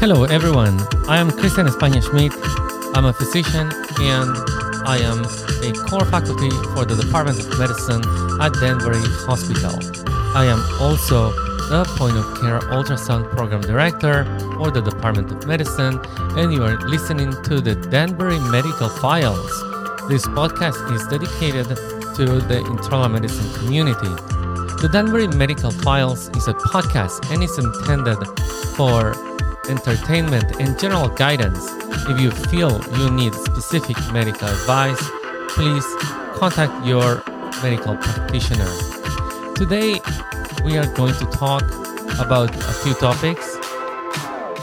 Hello, everyone. I am Christian España Schmidt. I'm a physician and I am a core faculty for the Department of Medicine at Danbury Hospital. I am also the point of care ultrasound program director for the Department of Medicine, and you are listening to the Danbury Medical Files. This podcast is dedicated to the internal medicine community. The Danbury Medical Files is a podcast and is intended for entertainment and general guidance. If you feel you need specific medical advice, please contact your medical practitioner. Today, we are going to talk about a few topics.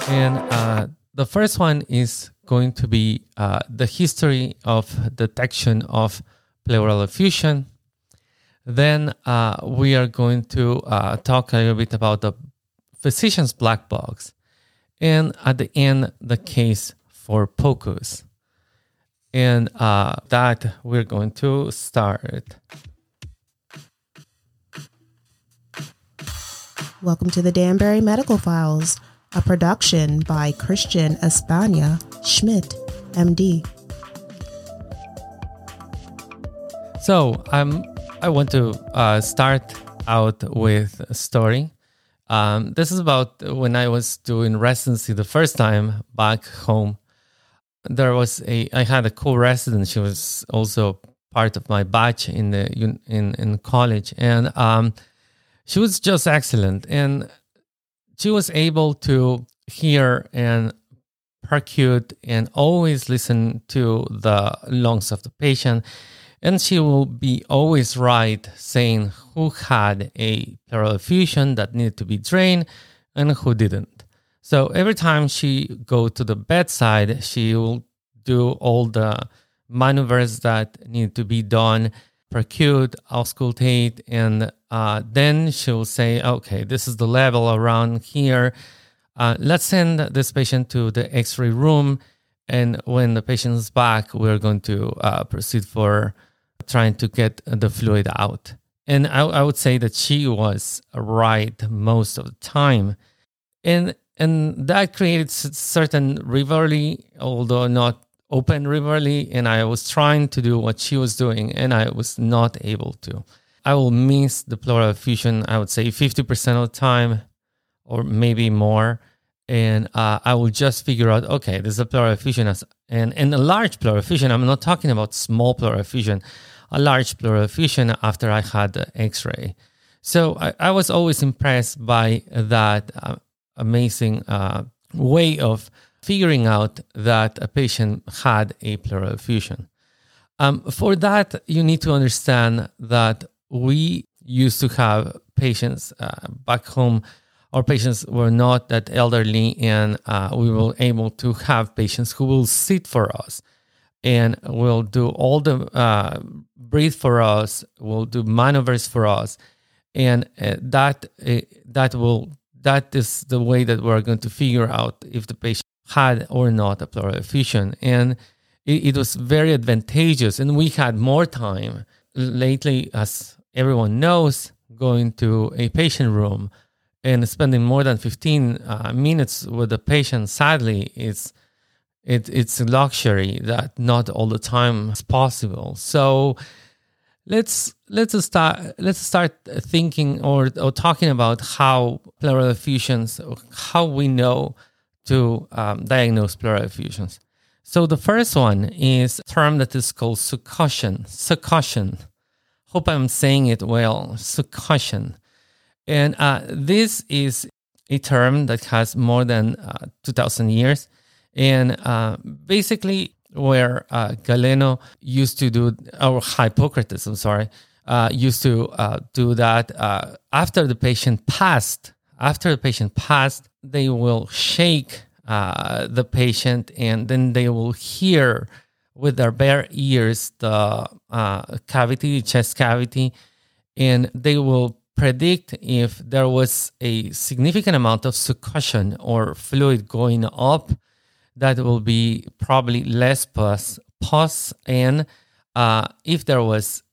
And uh, the first one is going to be uh, the history of detection of pleural effusion. Then uh, we are going to uh, talk a little bit about the physician's black box and at the end the case for POCUS. And uh, that we're going to start. Welcome to the Danbury Medical Files, a production by Christian España Schmidt, MD. So um, I want to uh, start out with a story. Um, this is about when I was doing residency the first time back home. There was a I had a co-resident. She was also part of my batch in the in in college, and um, she was just excellent. And she was able to hear and percute and always listen to the lungs of the patient and she will be always right saying who had a pleural effusion that needed to be drained and who didn't. So every time she go to the bedside, she will do all the maneuvers that need to be done, percute, auscultate, and uh, then she'll say, okay, this is the level around here. Uh, let's send this patient to the X-ray room, and when the patient is back, we're going to uh, proceed for trying to get the fluid out. And I, I would say that she was right most of the time. And and that created certain rivalry, although not open rivalry. And I was trying to do what she was doing, and I was not able to. I will miss the pleural effusion, I would say 50% of the time, or maybe more. And uh, I will just figure out, okay, this is a pleural effusion. And, and a large pleural effusion, I'm not talking about small pleural effusion a large pleural effusion after I had the X-ray. So I, I was always impressed by that uh, amazing uh, way of figuring out that a patient had a pleural effusion. Um, for that, you need to understand that we used to have patients uh, back home. Our patients were not that elderly, and uh, we were able to have patients who will sit for us and will do all the uh, breathe for us, will do maneuvers for us, and uh, that uh, that will that is the way that we're going to figure out if the patient had or not a pleural effusion, and it, it was very advantageous, and we had more time. Lately, as everyone knows, going to a patient room and spending more than 15 uh, minutes with the patient sadly is it, it's a luxury that not all the time is possible. So let's let's start let's start thinking or, or talking about how pleural effusions, how we know to um, diagnose pleural effusions. So the first one is a term that is called succussion. Succussion. Hope I'm saying it well. Succussion. And uh, this is a term that has more than uh, 2,000 years. And uh, basically, where uh, Galeno used to do, or Hippocrates, I'm sorry, uh, used to uh, do that uh, after the patient passed. After the patient passed, they will shake uh, the patient and then they will hear with their bare ears the cavity, the chest cavity, and they will predict if there was a significant amount of succussion or fluid going up that will be probably less pus, pus and uh, if there was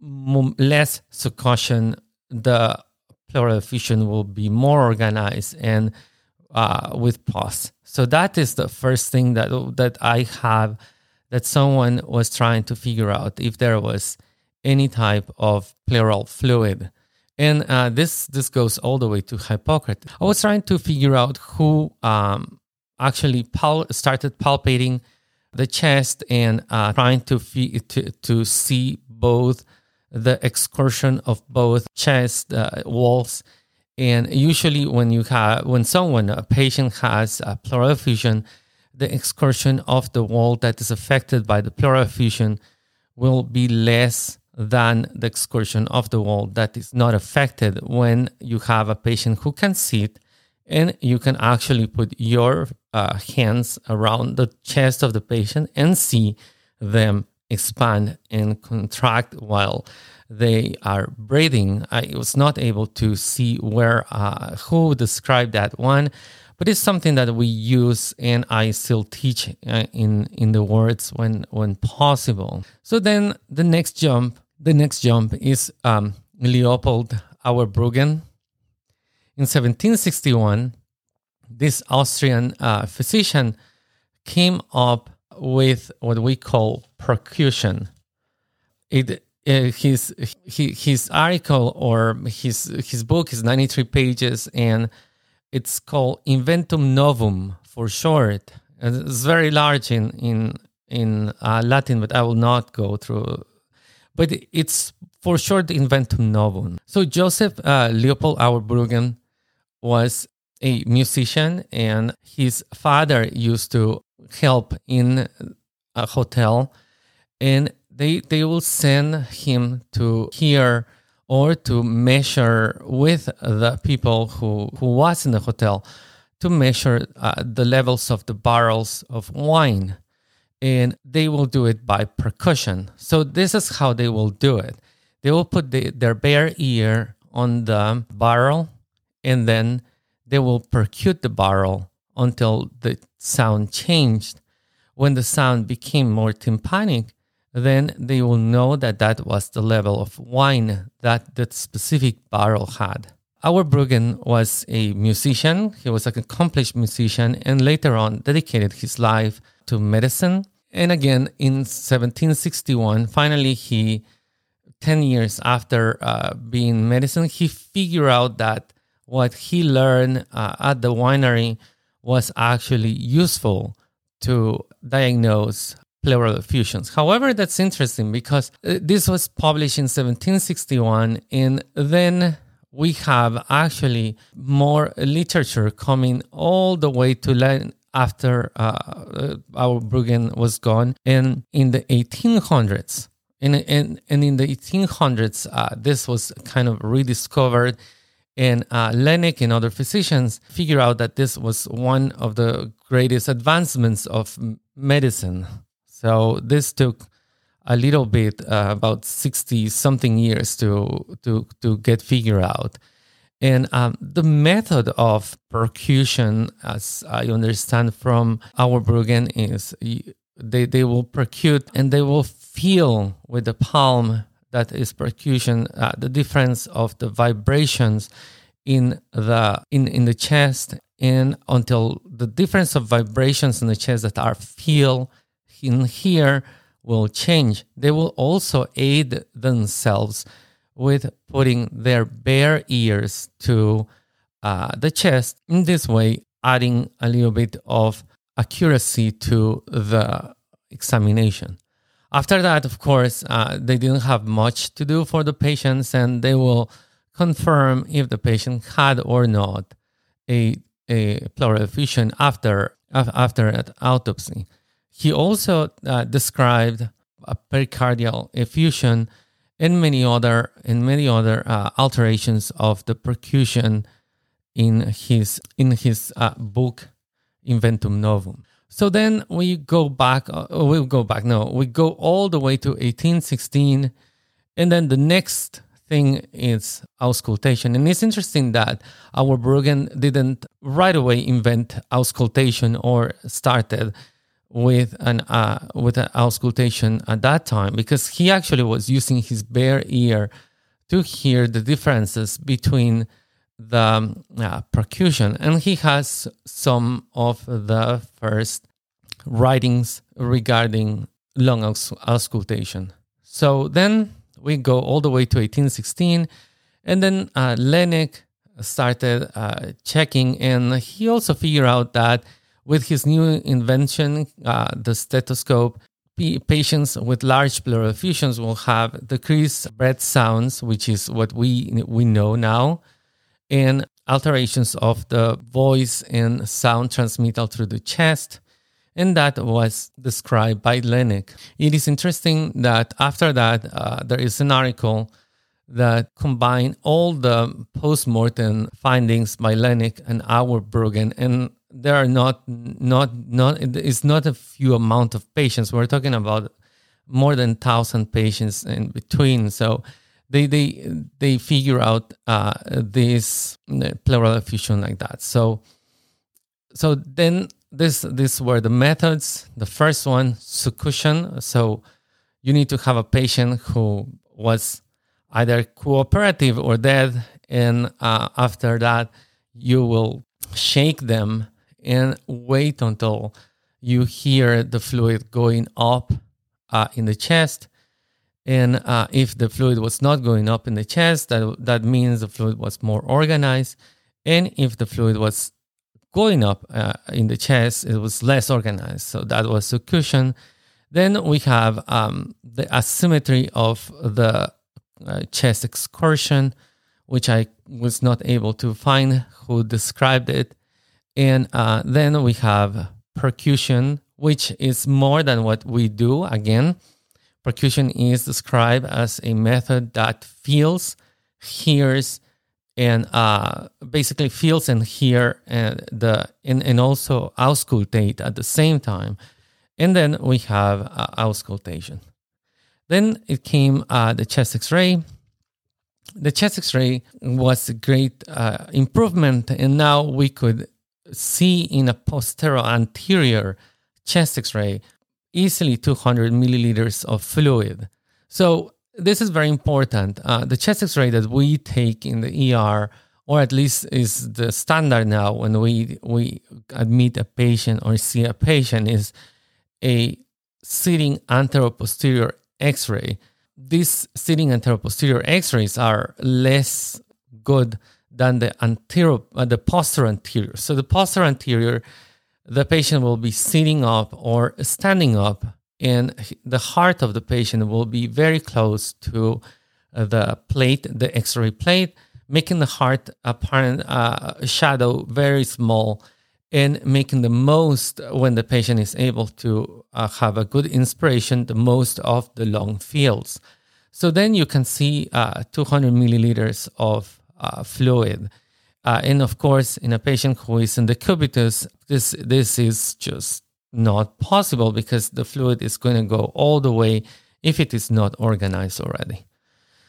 less succussion, the pleural effusion will be more organized and uh, with pus. So that is the first thing that that I have that someone was trying to figure out if there was any type of pleural fluid. And uh, this this goes all the way to Hippocrates. I was trying to figure out who um, actually pal- started palpating the chest and uh, trying to, fee- to to see both the excursion of both chest uh, walls. And usually, when you have when someone a patient has a pleural effusion, the excursion of the wall that is affected by the pleural effusion will be less than the excursion of the wall that is not affected when you have a patient who can sit and you can actually put your uh, hands around the chest of the patient and see them expand and contract while they are breathing. I was not able to see where uh, who described that one, but it's something that we use and I still teach uh, in in the words when when possible. So then the next jump, the next jump is um, Leopold Auerbruggen. In 1761, this Austrian uh, physician came up with what we call percussion. It uh, his his article or his his book is 93 pages and it's called Inventum Novum for short. It's very large in in in uh, Latin, but I will not go through. But it's for short Inventum Novum. So Joseph uh, Leopold Auerbruggen was a musician, and his father used to help in a hotel, and they they will send him to hear or to measure with the people who who was in the hotel to measure uh, the levels of the barrels of wine and they will do it by percussion. So this is how they will do it. They will put the, their bare ear on the barrel and then they will percute the barrel until the sound changed when the sound became more tympanic then they will know that that was the level of wine that that specific barrel had. Our Auerbruggen was a musician. He was an accomplished musician and later on dedicated his life to medicine. And again, in 1761, finally, he, 10 years after uh, being medicine, he figured out that what he learned uh, at the winery was actually useful to diagnose pleural effusions. However, that's interesting because uh, this was published in 1761, and then we have actually more literature coming all the way to Latin after uh, uh Auerbruggen was gone, and in the 1800s. And, and, and in the 1800s, uh, this was kind of rediscovered and uh, Laennec and other physicians figure out that this was one of the greatest advancements of medicine so this took a little bit, uh, about 60 something years to, to, to get figured out. And um, the method of percussion, as I understand from our Auerbruggen, is they, they will percute and they will feel with the palm that is percussion uh, the difference of the vibrations in the in, in the chest and until the difference of vibrations in the chest that are feel in here will change. They will also aid themselves with putting their bare ears to uh, the chest. In this way, adding a little bit of accuracy to the examination. After that, of course, uh, they didn't have much to do for the patients, and they will confirm if the patient had or not a, a pleural effusion after after an autopsy. He also uh, described a pericardial effusion and many other and many other uh, alterations of the percussion in his in his uh, book Inventum Novum. So then we go back. Uh, we'll go back. No, we go all the way to 1816, and then the next thing is auscultation. And it's interesting that Auerbruggen didn't right away invent auscultation or started with an uh, with an auscultation at that time because he actually was using his bare ear to hear the differences between the uh, percussion, and he has some of the first writings regarding lung aus- auscultation. So then we go all the way to 1816, and then uh, started uh, checking, and he also figured out that with his new invention, uh, the stethoscope, patients with large pleural effusions will have decreased breath sounds, which is what we we know now, and alterations of the voice and sound transmittal through the chest. And that was described by Laennec. It is interesting that after that, uh, there is an article that combine all the post-mortem findings by Laennec and Auerbruggen, and there are not not not it's not a few amount of patients. We're talking about more than thousand patients in between. So they they they figure out uh, this pleural effusion like that. So so then this this were the methods. The first one, succussion. So you need to have a patient who was either cooperative or dead, and uh, after that you will shake them and wait until you hear the fluid going up uh, in the chest. And uh, if the fluid was not going up in the chest, that, that means the fluid was more organized. And if the fluid was going up uh, in the chest, it was less organized. So that was succussion. Then we have um, the asymmetry of the uh, chest excursion, which I was not able to find who described it. And uh, then we have percussion, which is more than what we do. Again, percussion is described as a method that feels, hears, and uh, basically feels and hear and the and, and also auscultate at the same time. And then we have uh, auscultation. Then it came uh, the chest X-ray. The chest X-ray was a great uh, improvement, and now we could see in a posterior anterior chest x-ray easily 200 milliliters of fluid. So this is very important. Uh, the chest x-ray that we take in the ER, or at least is the standard now when we, we admit a patient or see a patient, is a sitting anteroposterior x-ray. These sitting anteroposterior x-rays are less good than the anterior, uh, the posterior anterior. So the posterior anterior, the patient will be sitting up or standing up, and the heart of the patient will be very close to uh, the plate, the X-ray plate, making the heart apparent uh, shadow very small, and making the most when the patient is able to uh, have a good inspiration, the most of the lung fields. So then you can see uh, 200 milliliters of uh, fluid. Uh, and of course, in a patient who is in decubitus, this this is just not possible because the fluid is going to go all the way if it is not organized already.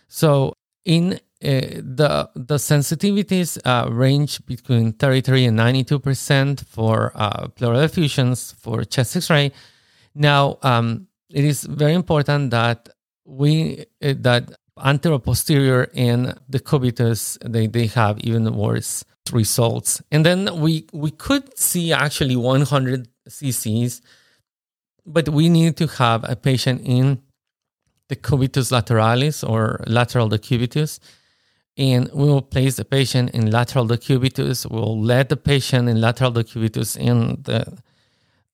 So in uh, the the sensitivities uh, range between 33 and 92 percent for uh, pleural effusions for chest X-ray. Now, um, it is very important that we uh, that anteroposterior and decubitus they, they have even worse results. And then we we could see actually 100 cc's but we need to have a patient in decubitus lateralis or lateral decubitus and we will place the patient in lateral decubitus. We'll let the patient in lateral decubitus in the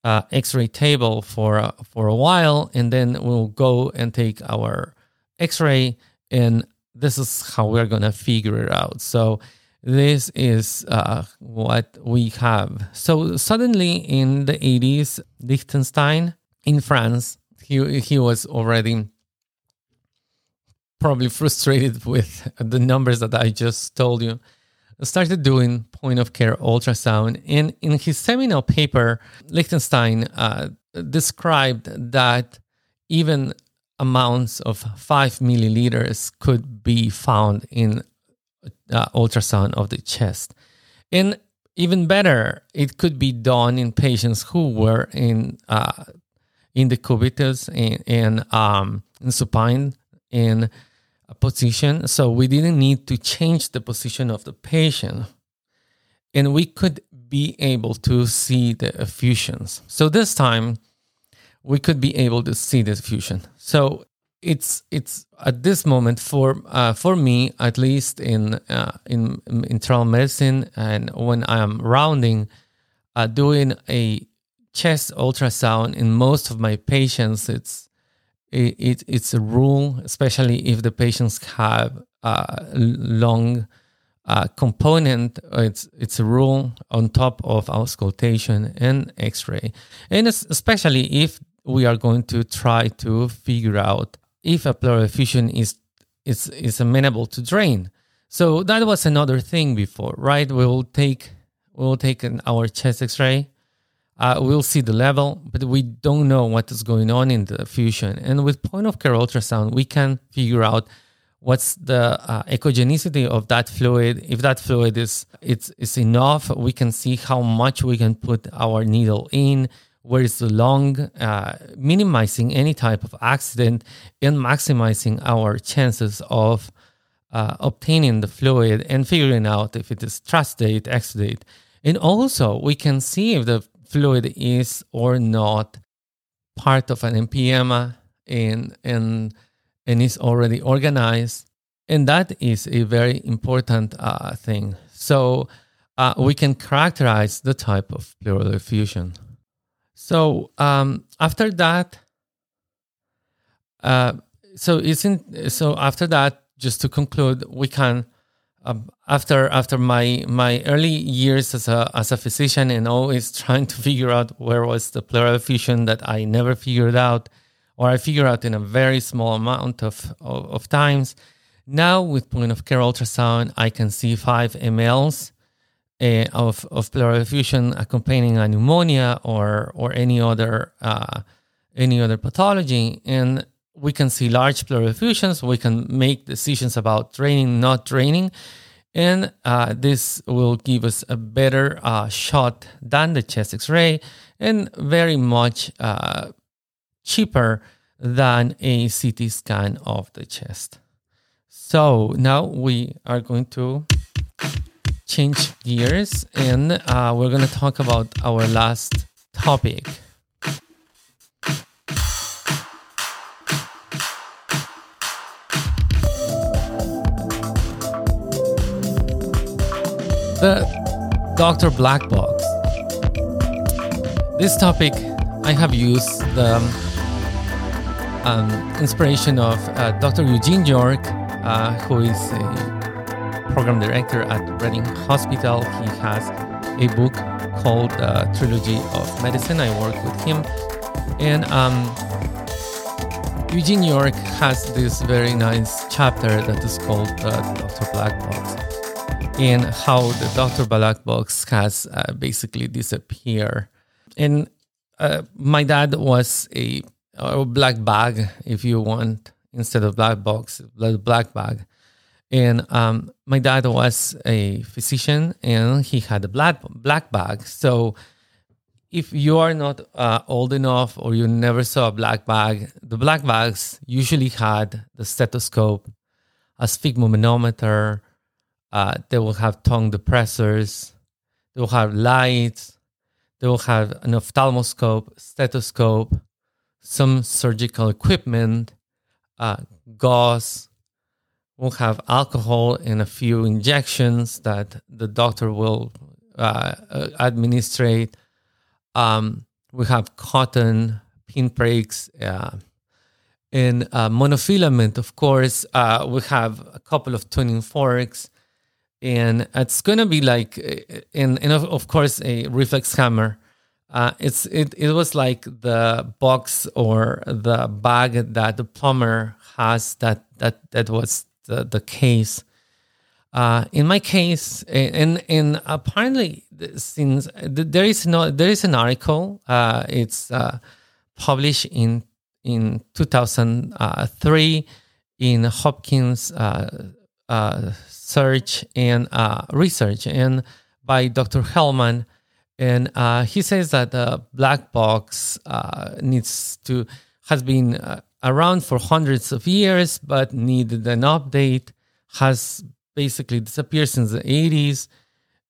uh, x-ray table for uh, for a while and then we'll go and take our x-ray and this is how we're to figure it out. So this is uh, what we have. So suddenly in the 80s Lichtenstein in france he, he was already probably frustrated with the numbers that i just told you started doing point of care ultrasound. And in his seminal paper Lichtenstein uh, described that even amounts of five milliliters could be found in uh, ultrasound of the chest. And even better, it could be done in patients who were in uh, in decubitus and, and um, in supine and position. So we didn't need to change the position of the patient. And we could be able to see the effusions. So this time we could be able to see the fusion. So it's it's at this moment for uh, for me at least in uh, in internal medicine and when I'm rounding uh, doing a chest ultrasound in most of my patients it's it, it it's a rule especially if the patients have a long uh, component it's it's a rule on top of auscultation and x-ray and especially if we are going to try to figure out if a pleural effusion is is is amenable to drain. So that was another thing before, right? We will take we will take an, our chest X-ray. Uh, we'll see the level, but we don't know what is going on in the effusion. And with point of care ultrasound, we can figure out what's the uh, echogenicity of that fluid. If that fluid is it's, it's enough, we can see how much we can put our needle in where it's long, uh, minimizing any type of accident and maximizing our chances of uh, obtaining the fluid and figuring out if it is transudate, exudate. And also, we can see if the fluid is or not part of an empyema and, and, and is already organized. And that is a very important uh, thing. So, uh, we can characterize the type of pleural effusion. So um, after that, uh, so isn't so after that, just to conclude, we can um, after after my my early years as a as a physician and always trying to figure out where was the pleural effusion that I never figured out, or I figured out in a very small amount of, of, of times. Now with point of care ultrasound, I can see five mLs uh, of, of pleural effusion accompanying a pneumonia or, or any, other, uh, any other pathology. And we can see large pleural effusions. We can make decisions about draining, not draining. And uh, this will give us a better uh, shot than the chest x ray and very much uh, cheaper than a CT scan of the chest. So now we are going to change gears and uh, we're going to talk about our last topic. The Dr. Black Box. This topic, I have used the um, inspiration of uh, Dr. Eugene York, uh, who is a program director at Reading Hospital. He has a book called uh, Trilogy of Medicine. I work with him. And um, Eugene York has this very nice chapter that is called uh, Dr. Black Box and how the Dr. Black Box has uh, basically disappeared. And uh, my dad was a, a, black bag, if you want, instead of black box, black bag. And um, my dad was a physician and he had a black, black bag. So if you are not uh, old enough or you never saw a black bag, the black bags usually had the stethoscope, a sphygmomanometer, uh, they will have tongue depressors, they will have lights, they will have an ophthalmoscope, stethoscope, some surgical equipment, uh, gauze, we'll have alcohol and a few injections that the doctor will uh, uh. Um, we have cotton pinpricks uh, in uh, monofilament. Of course, uh, we have a couple of tuning forks, and it's going to be like, in, in of course, a reflex hammer. Uh, it's it, it was like the box or the bag that the plumber has that that that was the, the case. Uh, in my case, and and apparently, since there is no there is an article, uh, it's uh, published in in 2003 in Hopkins uh, uh, Search and uh, Research, and by Dr. Hellman, and he says that the black box needs to has been around for hundreds of years but needed an update, has basically disappeared since the 80s.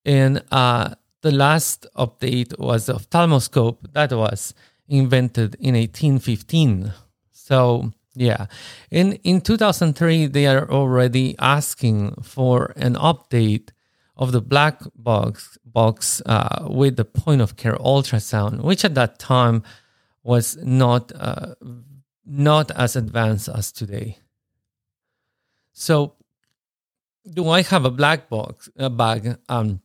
And uh, the last update was the ophthalmoscope that was invented in 1815. So, yeah. In, in 2003, they are already asking for an update of the black box, box uh, with the point of care ultrasound, which at that time was not, uh, not as advanced as today. So, do I have a black box a bag? Um,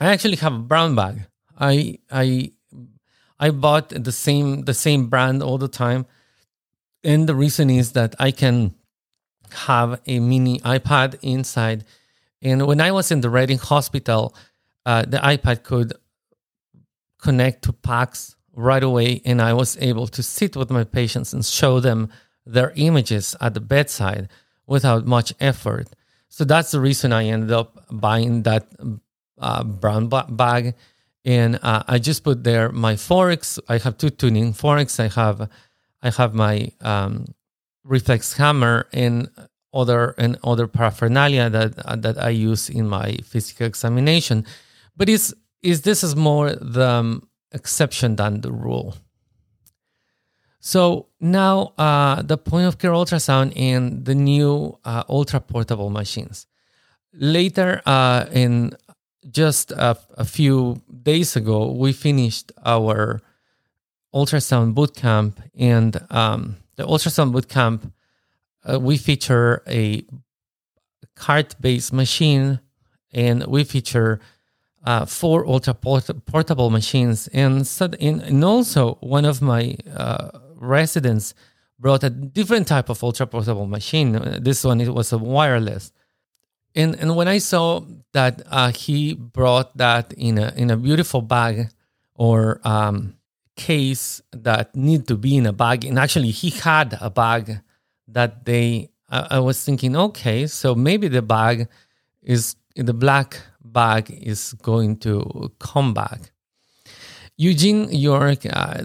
I actually have a brown bag. I I I bought the same the same brand all the time, and the reason is that I can have a mini iPad inside. And when I was in the Reading Hospital, uh, the iPad could connect to PACS right away, and I was able to sit with my patients and show them their images at the bedside without much effort. So that's the reason I ended up buying that uh, brown bag. And uh, I just put there my forks. I have two tuning forks. I have, I have my um, reflex hammer and other and other paraphernalia that uh, that I use in my physical examination. But is is this is more the um, exception than the rule. So now uh, the point of care ultrasound and the new uh, ultra portable machines. Later, uh, in just a, a, few days ago, we finished our ultrasound bootcamp, and um, the ultrasound bootcamp uh, we feature a cart-based machine, and we feature uh, four ultra port- portable machines, and, and also one of my uh, residents brought a different type of ultra portable machine. This one it was a wireless. And and when I saw that uh, he brought that in a in a beautiful bag or um, case that need to be in a bag, and actually he had a bag that they. I, I was thinking, okay, so maybe the bag is the black bag is going to come back. Eugene York uh,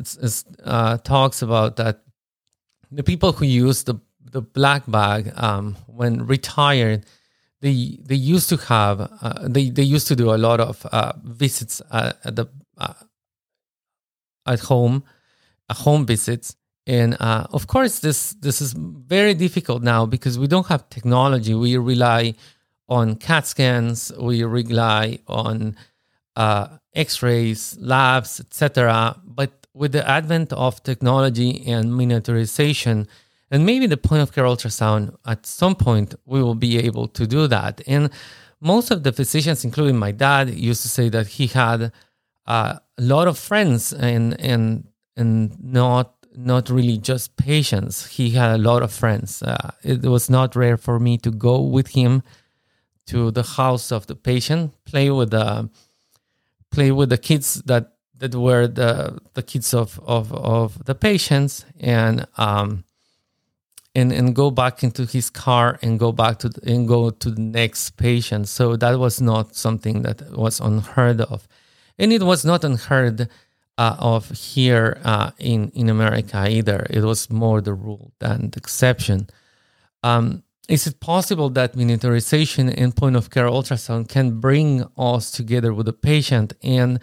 uh, talks about that the people who use the the black bag um, when retired, they they used to have uh, they they used to do a lot of uh, visits at, at the uh, at home, uh, home visits, and of course this this is very difficult now because we don't have technology. We rely on CAT scans. We rely on X-rays, labs, etc. But with the advent of technology and miniaturization, and maybe the point of care ultrasound, at some point we will be able to do that. And most of the physicians, including my dad, used to say that he had uh, a lot of friends and and and not not really just patients. He had a lot of friends. Uh, it was not rare for me to go with him to the house of the patient, play with the play with the kids that that were the the kids of of, of the patients and um and and go back into his car and go back to and go to the next patient. So that was not something that was unheard of. And it was not unheard uh, of here uh, in in America either. It was more the rule than the exception. Um, is it possible that miniaturization and point of care ultrasound can bring us together with the patient and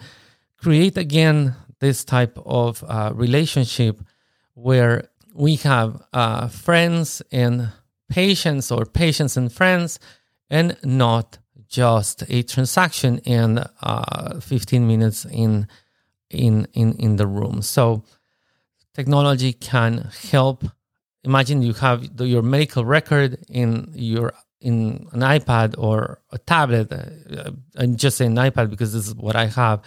create again this type of uh, relationship where we have uh, friends and patients or patients and friends and not just a transaction and uh, 15 minutes in in in in the room? So technology can help imagine you have the, your medical record in your in an iPad or a tablet. Uh, I'm just saying iPad because this is what I have.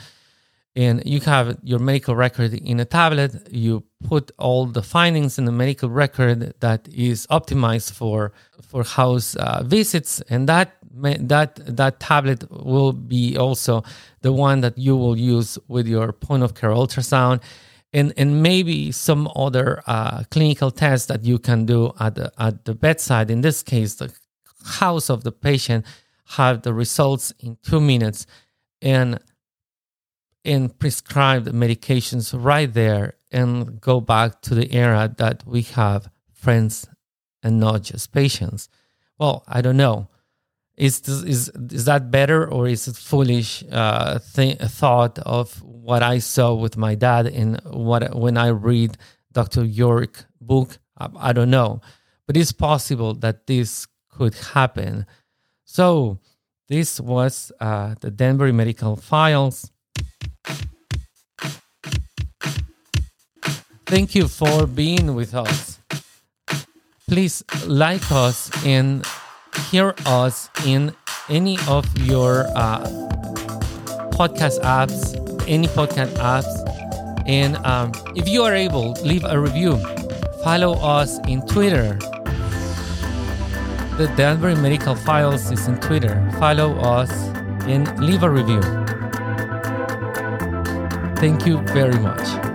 And you have your medical record in a tablet. You put all the findings in the medical record that is optimized for for house uh, visits, and that that that tablet will be also the one that you will use with your point of care ultrasound and and maybe some other uh, clinical tests that you can do at the at the bedside. In this case, the house of the patient have the results in two minutes, and and prescribe the medications right there, and go back to the era that we have friends and not just patients. Well, I don't know. Is this, is is that better or is it foolish uh, th- thought of what I saw with my dad in what when I read Dr. York book? I, I don't know, but it's possible that this could happen. So this was uh, the Danbury Medical Files. Thank you for being with us. Please like us and hear us in any of your uh, podcast apps, any podcast apps. And um, if you are able, leave a review. Follow us in Twitter. The Danbury Medical Files is in Twitter. Follow us and leave a review. Thank you very much.